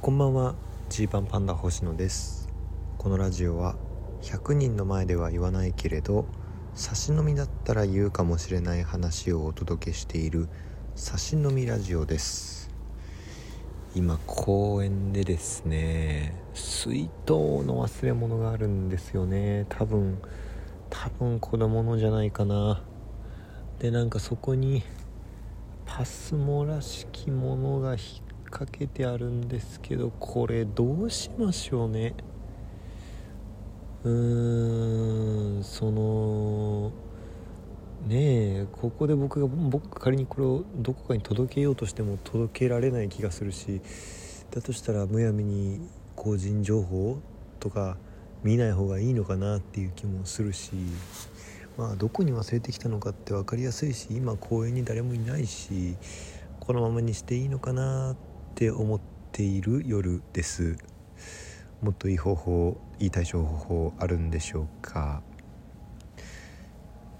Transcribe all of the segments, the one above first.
こんばんは。ジーパンパンダ星野です。このラジオは100人の前では言わないけれど差し飲みだったら言うかもしれない話をお届けしている差し飲みラジオです。今公園でですね水筒の忘れ物があるんですよね。多分多分子供のじゃないかな。でなんかそこにパスモらしきものが引っ掛けてあるんですけどこれどうしましょうね。うーんそのねえここで僕が僕仮にこれをどこかに届けようとしても届けられない気がするしだとしたらむやみに個人情報とか見ない方がいいのかなっていう気もするしまあどこに忘れてきたのかって分かりやすいし今公園に誰もいないしこのままにしていいのかなってて思っている夜です。もっといい方法いい対処方法あるんでしょうか。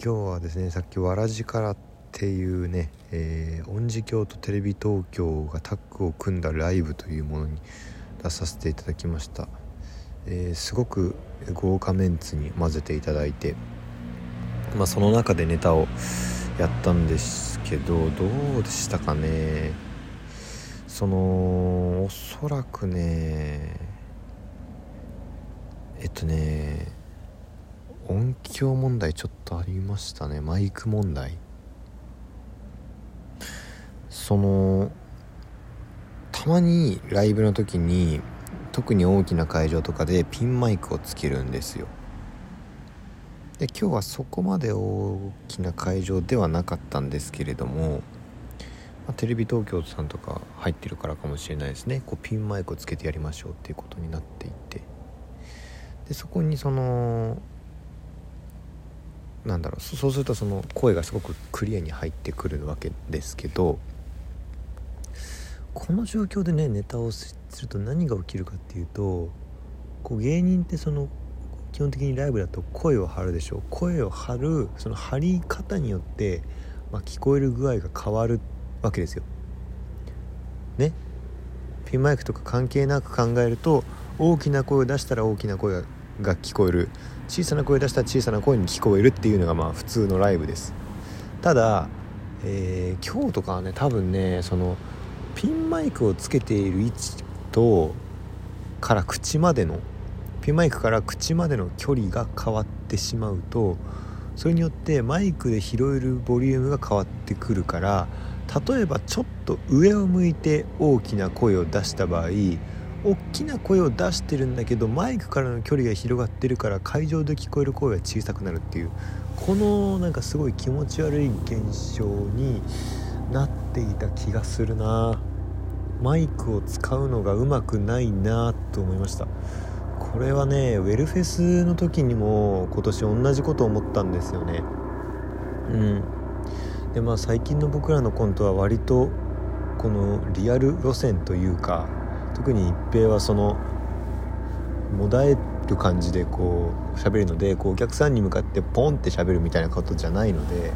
今日はですねさっきわらじからっていうね、えー、恩寺京とテレビ東京がタッグを組んだライブというものに出させていただきました、えー、すごく豪華メンツに混ぜていただいてまあ、その中でネタをやったんですけどどうでしたかね。そのおそらくねえっとね音響問題ちょっとありましたね。マイク問題。そのたまにライブの時に特に大きな会場とかでピンマイクをつけるんですよ。で今日はそこまで大きな会場ではなかったんですけれども、まあ、テレビ東京さんとか入ってるからかもしれないですね。こうピンマイクをつけてやりましょうっていうことになっていて。でそこにそのなんだろうそうするとその声がすごくクリアに入ってくるわけですけどこの状況でねネタをすると何が起きるかっていうとこう芸人ってその基本的にライブだと声を張るでしょう。声を張るその張り方によって、まあ、聞こえる具合が変わるっわけですよ。ね。ピンマイクとか関係なく考えると大きな声を出したら大きな声が聞こえる。小さな声を出したら小さな声に聞こえるっていうのがまあ普通のライブです。ただ、えー、今日とかはね多分ねそのピンマイクをつけている位置とから口までのピンマイクから口までの距離が変わってしまうとそれによってマイクで拾えるボリュームが変わってくるから例えばちょっと上を向いて大きな声を出した場合大きな声を出してるんだけどマイクからの距離が広がってるから会場で聞こえる声が小さくなるっていうこのなんかすごい気持ち悪い現象になっていた気がするな。マイクを使うのがうまくないなと思いました。これはねウェルフェスの時にも今年同じこと思ったんですよね。うん。でまあ最近の僕らのコントは割とこのリアル路線というか特に一平はそのもだえる感じでこう喋るのでこうお客さんに向かってポンって喋るみたいなことじゃないので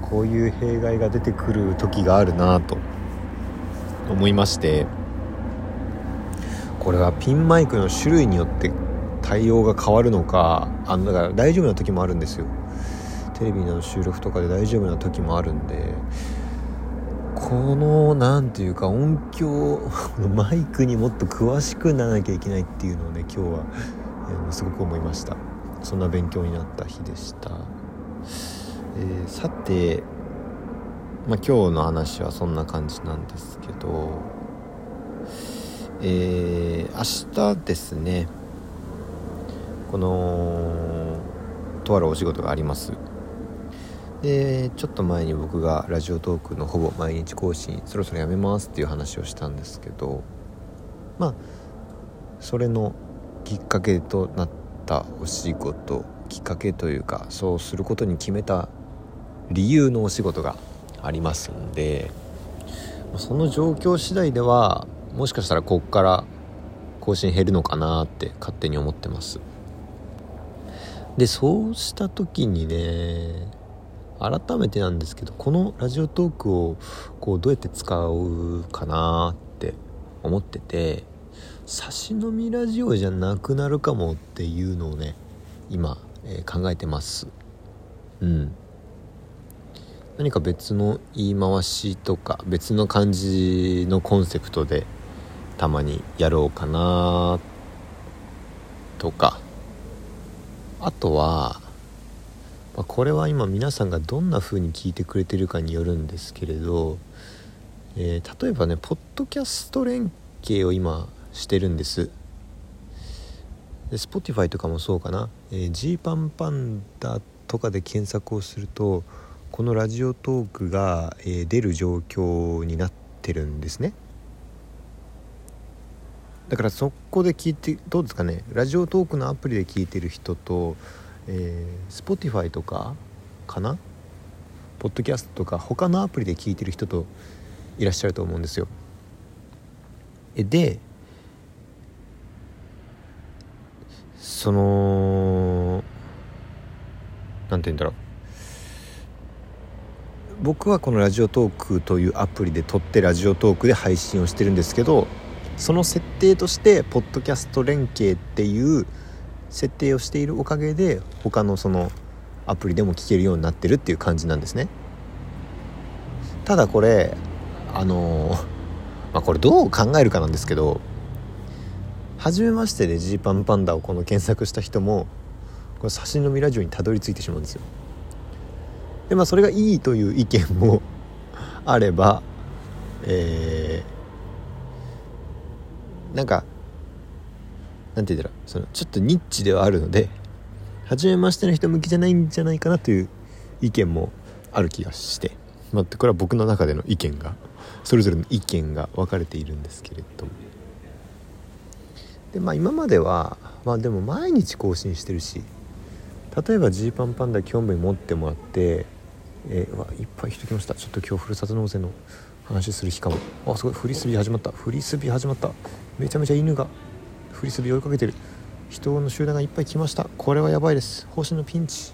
こういう弊害が出てくる時があるなと思いましてこれはピンマイクの種類によって対応が変わるのかあのだから大丈夫な時もあるんですよ。テレビの収録とかで大丈夫な時もあるんでこの何て言うか音響 マイクにもっと詳しくならなきゃいけないっていうのをね今日は、すごく思いました。そんな勉強になった日でした、えー、さて、まあ、今日の話はそんな感じなんですけどえー、明日ですねこのとあるお仕事があります。でちょっと前に僕がラジオトークのほぼ毎日更新そろそろやめますっていう話をしたんですけどまあそれのきっかけとなったお仕事きっかけというかそうすることに決めた理由のお仕事がありますんでその状況次第ではもしかしたらこっから更新減るのかなって勝手に思ってます。でそうした時にね改めてなんですけどこのラジオトークをこうどうやって使うかなって思ってて差し飲みラジオじゃなくなるかもっていうのをね今、えー、考えてます。うん。何か別の言い回しとか別の感じのコンセプトでたまにやろうかなとかあとは、まあ、これは今皆さんがどんな風に聞いてくれてるかによるんですけれど、えー、例えばねポッドキャスト連携を今してるんです。で Spotify とかもそうかな、えー、G パンパンダとかで検索をするとこのラジオトークが、えー、出る状況になってるんですね。だからそこで聞いてどうですかね。ラジオトークのアプリで聞いてる人と、えー、Spotify とかかな？ポッドキャストとか他のアプリで聞いてる人といらっしゃると思うんですよ。でその何て言うんだろう。僕はこのラジオトークというアプリで撮ってラジオトークで配信をしてるんですけどその設定としてポッドキャスト連携っていう設定をしているおかげで他のそのアプリでも聞けるようになってるっていう感じなんですね。ただこれあのまあこれどう考えるかなんですけど初めましてでジーパンパンダをこの検索した人もこれ写真のみラジオにたどり着いてしまうんですよ。でまあそれがいいという意見も あればえー、なんかなんて言うんだろう。そのちょっとニッチではあるので初めましての人向きじゃないんじゃないかなという意見もある気がして、まあ、これは僕の中での意見がそれぞれの意見が分かれているんですけれども。でまあ今まではまあでも毎日更新してるし例えばジーパンパンダ興味持ってもらってえー、わいっぱい人来ました。ちょっと今日ふるさと納税の話する日かも。あすごいフリスビー始まった。フリスビー始まった。めちゃめちゃ犬がフリスビー追いかけてる。人の集団がいっぱい来ました。これはやばいです。星のピンチ。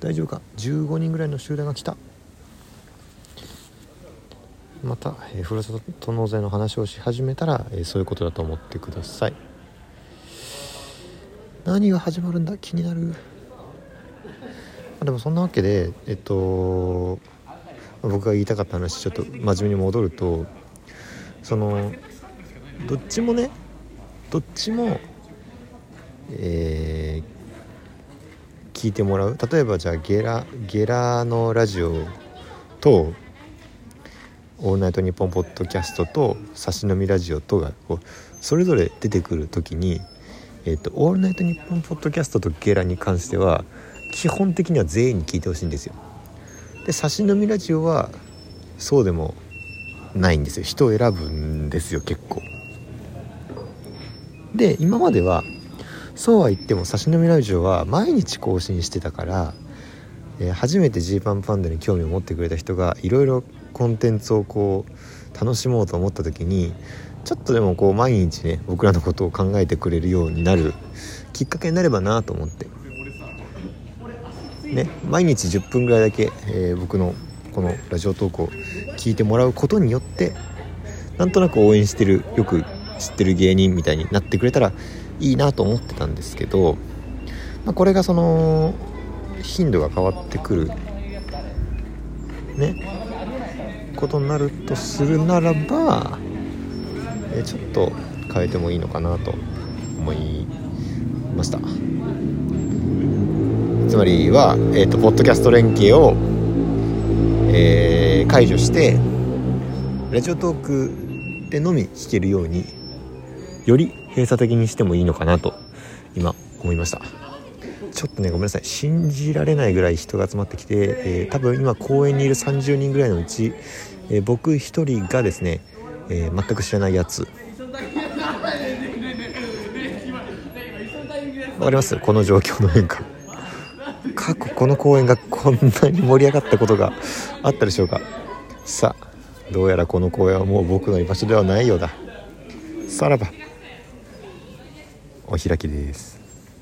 大丈夫か？15人ぐらいの集団が来た。また、えー、ふるさと納税の話をし始めたら、えー、そういうことだと思ってください。何が始まるんだ？気になる。でもそんなわけでえっと僕が言いたかった話ちょっと真面目に戻るとそのどっちもねどっちもえー、聞いてもらう。例えばじゃあゲラゲラのラジオと「オールナイトニッポン」ポッドキャストと「差し飲みラジオ」とがこうそれぞれ出てくる時に「えーと、オールナイトニッポン」ポッドキャストとゲラに関しては基本的には全員に聞いてほしいんですよ。で差し飲みラジオはそうでもないんですよ。人を選ぶんですよ結構。で今まではそうは言っても差し飲みラジオは毎日更新してたから、えー、初めてジーパンパンダに興味を持ってくれた人がいろいろコンテンツをこう楽しもうと思った時にちょっとでもこう毎日ね僕らのことを考えてくれるようになるきっかけになればなと思って。ね、毎日10分ぐらいだけ、えー、僕のこのラジオトークを聞いてもらうことによってなんとなく応援してるよく知ってる芸人みたいになってくれたらいいなと思ってたんですけど、まあ、これがその頻度が変わってくるねことになるとするならば、え、ちょっと変えてもいいのかなと思いました。つまりは、えーと、ポッドキャスト連携を、えー、解除してラジオトークでのみ聞けるようにより閉鎖的にしてもいいのかなと今思いました。ちょっとねごめんなさい。信じられないぐらい人が集まってきて、えー、多分今公園にいる30人ぐらいのうち、えー、僕1人がですね、え全く知らないやつ。わかります？この状況の変化。過去この公演がこんなに盛り上がったことがあったでしょうか。さあどうやらこの公園はもう僕の居場所ではないようだ。さらばお開きです。